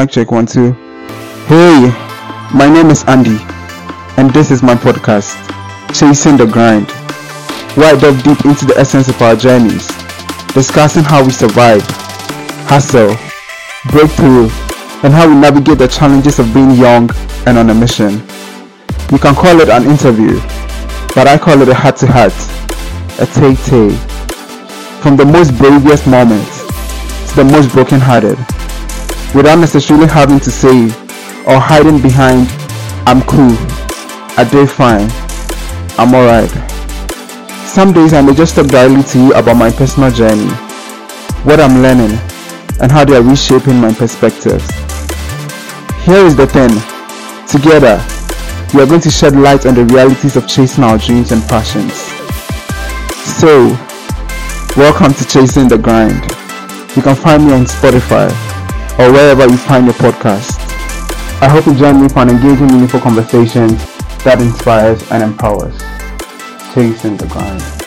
Mic check one, two. Hey, my name is Andy, and this is my podcast, Chasing the Grind, where I delve deep into the essence of our journeys, discussing how we survive, hustle, break through, and how we navigate the challenges of being young and on a mission. You can call it an interview, but I call it a heart-to-heart, a tay-tay. From the most bravest moments to the most broken-hearted, without necessarily having to say or hiding behind, I'm cool, I did fine, I'm alright. Some days I may just talk directly to you about my personal journey, what I'm learning, and how they are reshaping my perspectives. Here is the thing. Together, we are going to shed light on the realities of chasing our dreams and passions. So, welcome to Chasing the Grind. You can find me on Spotify or wherever you find your podcast. I hope you join me for an engaging, meaningful conversation that inspires and empowers. Chasing the Grind.